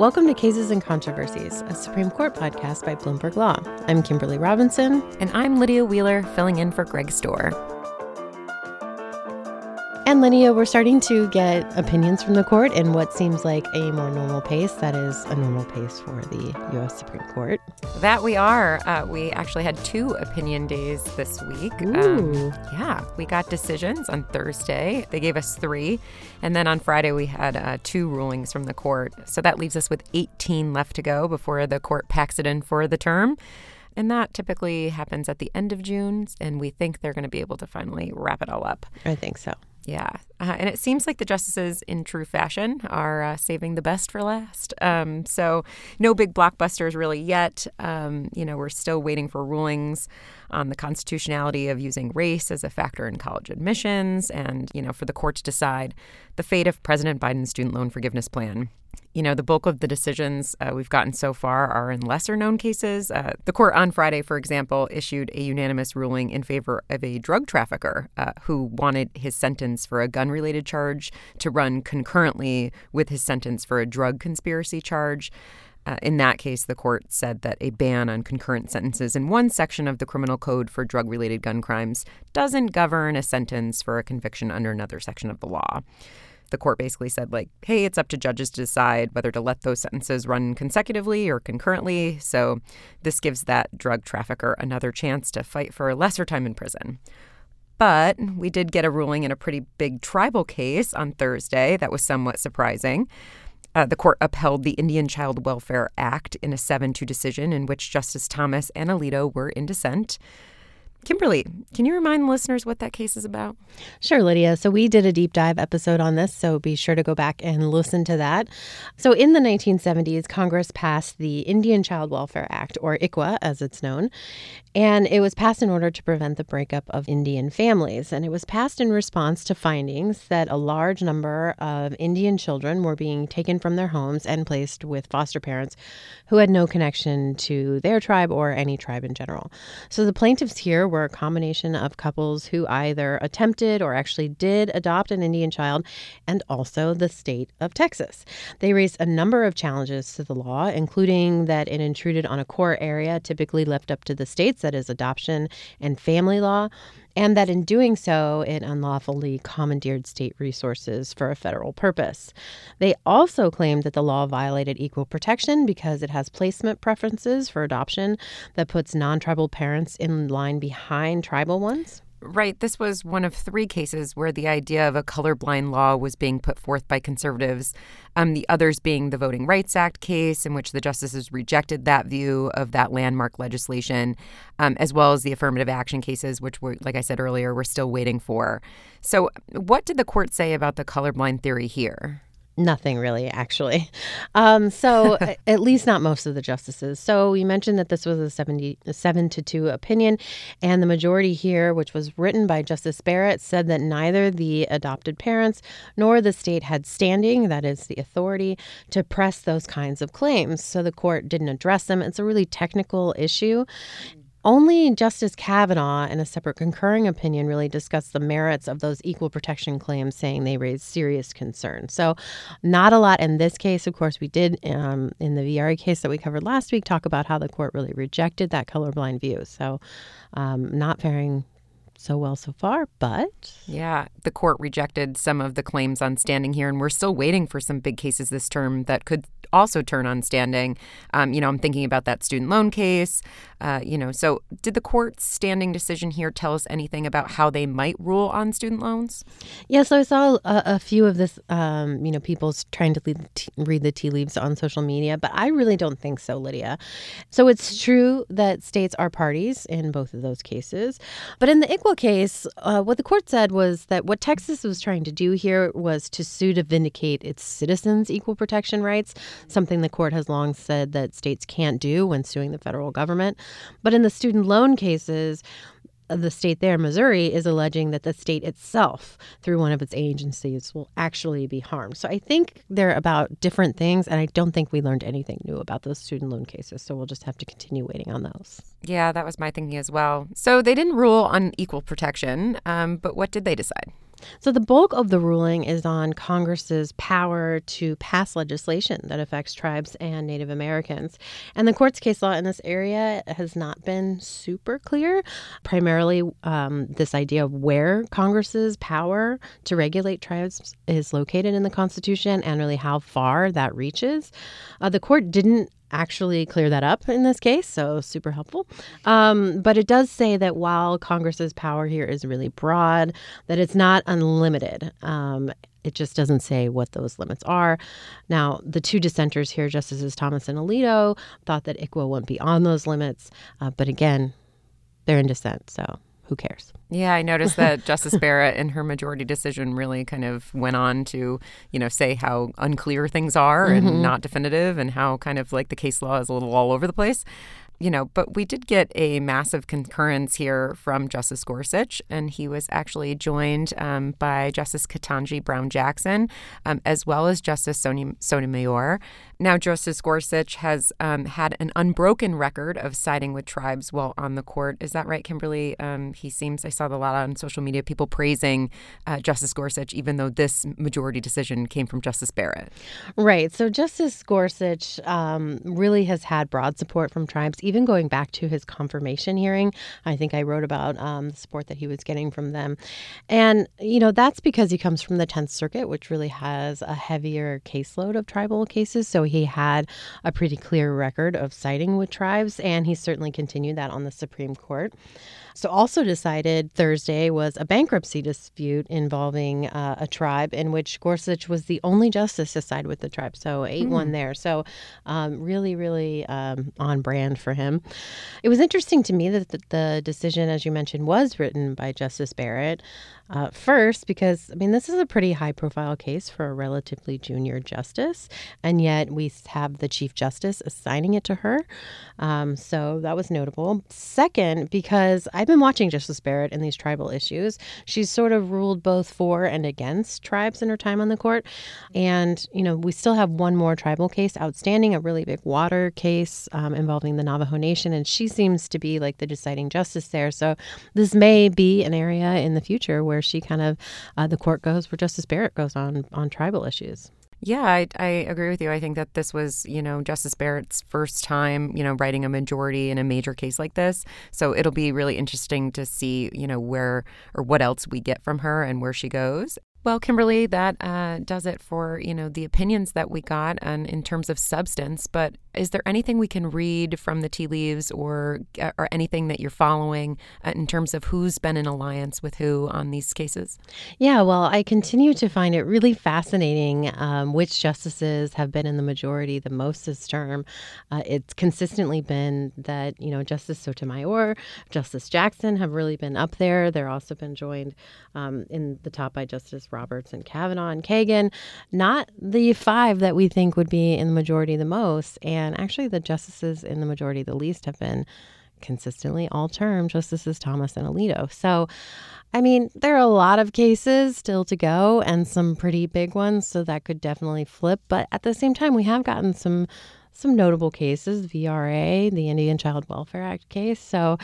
Welcome to Cases and Controversies, a Supreme Court podcast by Bloomberg Law. I'm Kimberly Robinson. And I'm Lydia Wheeler, filling in for Greg Stohr. And Lydia, we're starting to get opinions from the court in what seems like a more normal pace. That is a normal pace for the U.S. Supreme Court. That we are. Uh, we actually had two opinion days this week. Um, yeah, we got decisions on Thursday. They gave us three. And then on Friday, we had uh, two rulings from the court. So that leaves us with 18 left to go before the court packs it in for the term. And that typically happens at the end of June. And we think they're going to be able to finally wrap it all up. I think so. Yeah. Uh, and it seems like the justices, in true fashion, are uh, saving the best for last. Um, so, no big blockbusters really yet. Um, you know, we're still waiting for rulings on the constitutionality of using race as a factor in college admissions and, you know, for the court to decide the fate of President Biden's student loan forgiveness plan you know, the bulk of the decisions uh, we've gotten so far are in lesser known cases. Uh, the court on Friday, for example, issued a unanimous ruling in favor of a drug trafficker uh, who wanted his sentence for a gun related charge to run concurrently with his sentence for a drug conspiracy charge. Uh, in that case, the court said that a ban on concurrent sentences in one section of the criminal code for drug related gun crimes doesn't govern a sentence for a conviction under another section of the law the court basically said, like, hey, it's up to judges to decide whether to let those sentences run consecutively or concurrently. So this gives that drug trafficker another chance to fight for a lesser time in prison. But we did get a ruling in a pretty big tribal case on Thursday that was somewhat surprising. Uh, the court upheld the Indian Child Welfare Act in a 7 2 decision in which Justice Thomas and Alito were in dissent. Kimberly, can you remind listeners what that case is about? Sure, Lydia. So, we did a deep dive episode on this, so be sure to go back and listen to that. So, in the 1970s, Congress passed the Indian Child Welfare Act, or ICWA as it's known, and it was passed in order to prevent the breakup of Indian families. And it was passed in response to findings that a large number of Indian children were being taken from their homes and placed with foster parents who had no connection to their tribe or any tribe in general. So, the plaintiffs here were a combination of couples who either attempted or actually did adopt an Indian child, and also the state of Texas. They raised a number of challenges to the law, including that it intruded on a core area typically left up to the states, that is, adoption and family law and that in doing so, it unlawfully commandeered state resources for a federal purpose. They also claimed that the law violated equal protection because it has placement preferences for adoption that puts non tribal parents in line behind tribal ones. Right. This was one of three cases where the idea of a colorblind law was being put forth by conservatives. Um, the others being the Voting Rights Act case, in which the justices rejected that view of that landmark legislation, um, as well as the affirmative action cases, which were, like I said earlier, we're still waiting for. So, what did the court say about the colorblind theory here? Nothing really, actually. Um, so, at least not most of the justices. So, you mentioned that this was a 77 to 2 opinion, and the majority here, which was written by Justice Barrett, said that neither the adopted parents nor the state had standing, that is, the authority, to press those kinds of claims. So, the court didn't address them. It's a really technical issue. Only Justice Kavanaugh, in a separate concurring opinion, really discussed the merits of those equal protection claims, saying they raised serious concerns. So, not a lot in this case. Of course, we did um, in the VRA case that we covered last week talk about how the court really rejected that colorblind view. So, um, not faring so well so far, but. Yeah, the court rejected some of the claims on standing here, and we're still waiting for some big cases this term that could also turn on standing. Um, you know, I'm thinking about that student loan case. Uh, you know, so did the court's standing decision here tell us anything about how they might rule on student loans? Yeah, so I saw a, a few of this, um, you know, people's trying to read, read the tea leaves on social media, but I really don't think so, Lydia. So it's true that states are parties in both of those cases, but in the ICWA case, uh, what the court said was that what Texas was trying to do here was to sue to vindicate its citizens' equal protection rights something the court has long said that states can't do when suing the federal government. But in the student loan cases, the state there, Missouri, is alleging that the state itself, through one of its agencies, will actually be harmed. So I think they're about different things, and I don't think we learned anything new about those student loan cases. So we'll just have to continue waiting on those. Yeah, that was my thinking as well. So they didn't rule on equal protection, um, but what did they decide? So, the bulk of the ruling is on Congress's power to pass legislation that affects tribes and Native Americans. And the court's case law in this area has not been super clear. Primarily, um, this idea of where Congress's power to regulate tribes is located in the Constitution and really how far that reaches. Uh, the court didn't actually clear that up in this case, so super helpful. Um, but it does say that while Congress's power here is really broad, that it's not unlimited. Um, it just doesn't say what those limits are. Now, the two dissenters here, Justices Thomas and Alito, thought that ICWA went beyond those limits, uh, but again, they're in dissent, so who cares? Yeah, I noticed that Justice Barrett in her majority decision really kind of went on to, you know, say how unclear things are mm-hmm. and not definitive and how kind of like the case law is a little all over the place you know, but we did get a massive concurrence here from Justice Gorsuch, and he was actually joined um, by Justice Ketanji Brown Jackson, um, as well as Justice Sonia, Sotomayor. Now, Justice Gorsuch has um, had an unbroken record of siding with tribes while on the court. Is that right, Kimberly? Um, he seems, I saw a lot on social media, people praising uh, Justice Gorsuch, even though this majority decision came from Justice Barrett. Right. So, Justice Gorsuch um, really has had broad support from tribes even going back to his confirmation hearing. I think I wrote about um, the support that he was getting from them. And, you know, that's because he comes from the 10th Circuit, which really has a heavier caseload of tribal cases. So he had a pretty clear record of siding with tribes, and he certainly continued that on the Supreme Court. So, also decided Thursday was a bankruptcy dispute involving uh, a tribe in which Gorsuch was the only justice to side with the tribe. So, 8 mm. 1 there. So, um, really, really um, on brand for him. It was interesting to me that the, the decision, as you mentioned, was written by Justice Barrett. Uh, first, because I mean, this is a pretty high profile case for a relatively junior justice, and yet we have the Chief Justice assigning it to her. Um, so that was notable. Second, because I've been watching Justice Barrett in these tribal issues, she's sort of ruled both for and against tribes in her time on the court. And, you know, we still have one more tribal case outstanding, a really big water case um, involving the Navajo Nation, and she seems to be like the deciding justice there. So this may be an area in the future where where she kind of uh, the court goes where Justice Barrett goes on on tribal issues. Yeah, I, I agree with you. I think that this was, you know, Justice Barrett's first time, you know, writing a majority in a major case like this. So it'll be really interesting to see, you know, where or what else we get from her and where she goes. Well, Kimberly, that uh, does it for you know the opinions that we got and in terms of substance. But is there anything we can read from the tea leaves, or uh, or anything that you're following uh, in terms of who's been in alliance with who on these cases? Yeah, well, I continue to find it really fascinating um, which justices have been in the majority the most this term. Uh, it's consistently been that you know Justice Sotomayor, Justice Jackson have really been up there. They're also been joined um, in the top by Justice Roberts and Kavanaugh and Kagan, not the five that we think would be in the majority the most. And actually, the justices in the majority the least have been consistently all term Justices Thomas and Alito. So, I mean, there are a lot of cases still to go and some pretty big ones, so that could definitely flip. But at the same time, we have gotten some some notable cases, VRA, the Indian Child Welfare Act case. So,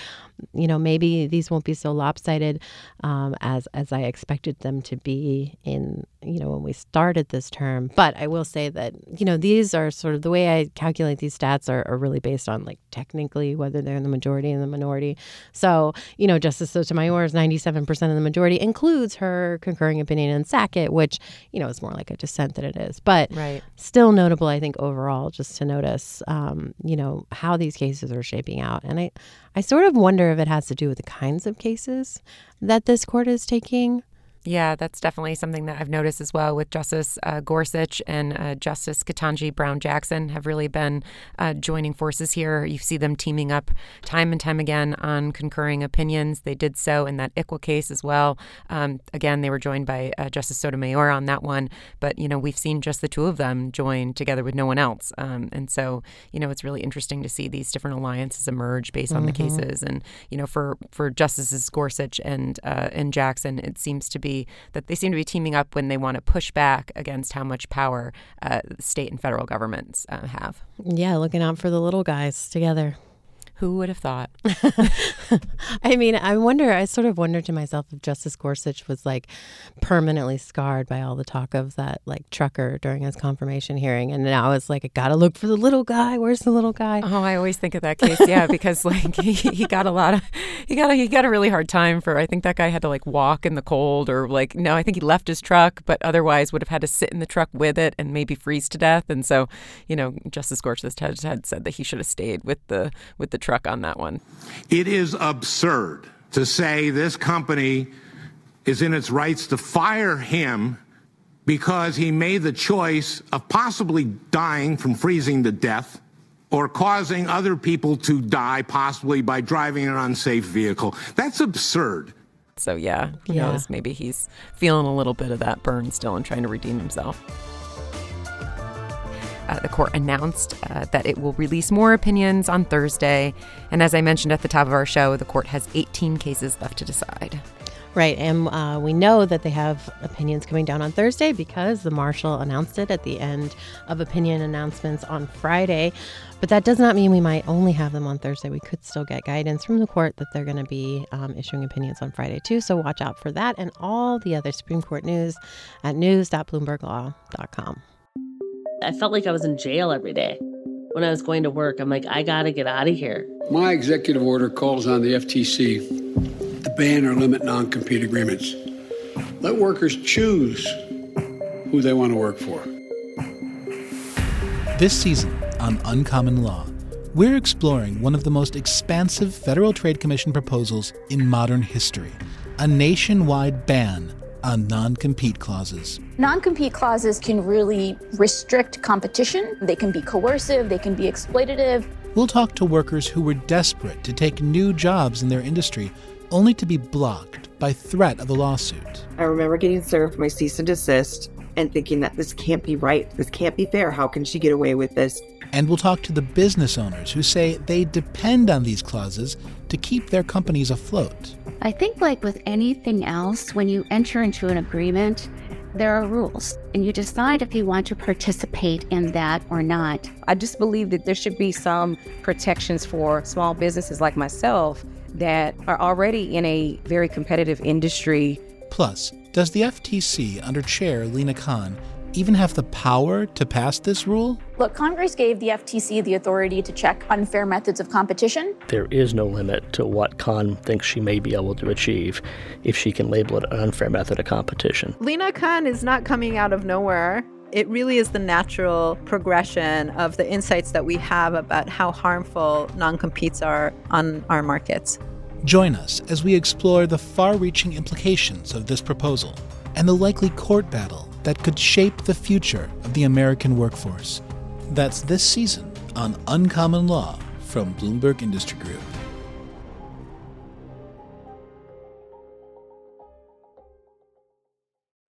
you know, maybe these won't be so lopsided um, as as I expected them to be in you know when we started this term. But I will say that you know these are sort of the way I calculate these stats are, are really based on like technically whether they're in the majority and the minority. So you know, Justice Sotomayor is ninety seven percent of the majority, includes her concurring opinion in Sackett, which you know is more like a dissent than it is, but right. still notable I think overall just to notice um, you know how these cases are shaping out, and I I sort of wonder if it has to do with the kinds of cases that this court is taking. Yeah, that's definitely something that I've noticed as well with Justice uh, Gorsuch and uh, Justice Ketanji Brown Jackson have really been uh, joining forces here. You see them teaming up time and time again on concurring opinions. They did so in that ICWA case as well. Um, again, they were joined by uh, Justice Sotomayor on that one, but you know we've seen just the two of them join together with no one else, um, and so you know it's really interesting to see these different alliances emerge based on mm-hmm. the cases. And you know for for Justices Gorsuch and uh, and Jackson, it seems to be that they seem to be teaming up when they want to push back against how much power uh, state and federal governments uh, have. Yeah, looking out for the little guys together. Who would have thought? I mean, I wonder, I sort of wonder to myself if Justice Gorsuch was like permanently scarred by all the talk of that like trucker during his confirmation hearing. And now it's like, I gotta look for the little guy. Where's the little guy? Oh, I always think of that case. Yeah, because like he, he got a lot of, he got a, he got a really hard time for, I think that guy had to like walk in the cold or like, no, I think he left his truck, but otherwise would have had to sit in the truck with it and maybe freeze to death. And so, you know, Justice Gorsuch had, had said that he should have stayed with the, with the truck on that one. It is absurd to say this company is in its rights to fire him because he made the choice of possibly dying from freezing to death or causing other people to die, possibly by driving an unsafe vehicle. That's absurd. So, yeah, who Yeah. knows? Maybe he's feeling a little bit of that burn still and trying to redeem himself. Uh, the court announced uh, that it will release more opinions on Thursday. And as I mentioned at the top of our show, the court has 18 cases left to decide. Right. And uh, we know that they have opinions coming down on Thursday because the marshal announced it at the end of opinion announcements on Friday. But that does not mean we might only have them on Thursday. We could still get guidance from the court that they're going to be um, issuing opinions on Friday too. So watch out for that and all the other Supreme Court news at news.bloomberglaw.com. I felt like I was in jail every day. When I was going to work, I'm like, I gotta get out of here. My executive order calls on the FTC to ban or limit non compete agreements. Let workers choose who they want to work for. This season on Uncommon Law, we're exploring one of the most expansive Federal Trade Commission proposals in modern history a nationwide ban on non compete clauses. Non compete clauses can really restrict competition. They can be coercive, they can be exploitative. We'll talk to workers who were desperate to take new jobs in their industry only to be blocked by threat of a lawsuit. I remember getting served my cease and desist and thinking that this can't be right. This can't be fair. How can she get away with this? And we'll talk to the business owners who say they depend on these clauses to keep their companies afloat. I think, like with anything else, when you enter into an agreement, there are rules, and you decide if you want to participate in that or not. I just believe that there should be some protections for small businesses like myself that are already in a very competitive industry. Plus, does the FTC under Chair Lina Khan even have the power to pass this rule? Look, Congress gave the FTC the authority to check unfair methods of competition. There is no limit to what Khan thinks she may be able to achieve if she can label it an unfair method of competition. Lina Khan is not coming out of nowhere. It really is the natural progression of the insights that we have about how harmful non competes are on our markets. Join us as we explore the far reaching implications of this proposal and the likely court battle that could shape the future of the American workforce. That's this season on Uncommon Law from Bloomberg Industry Group.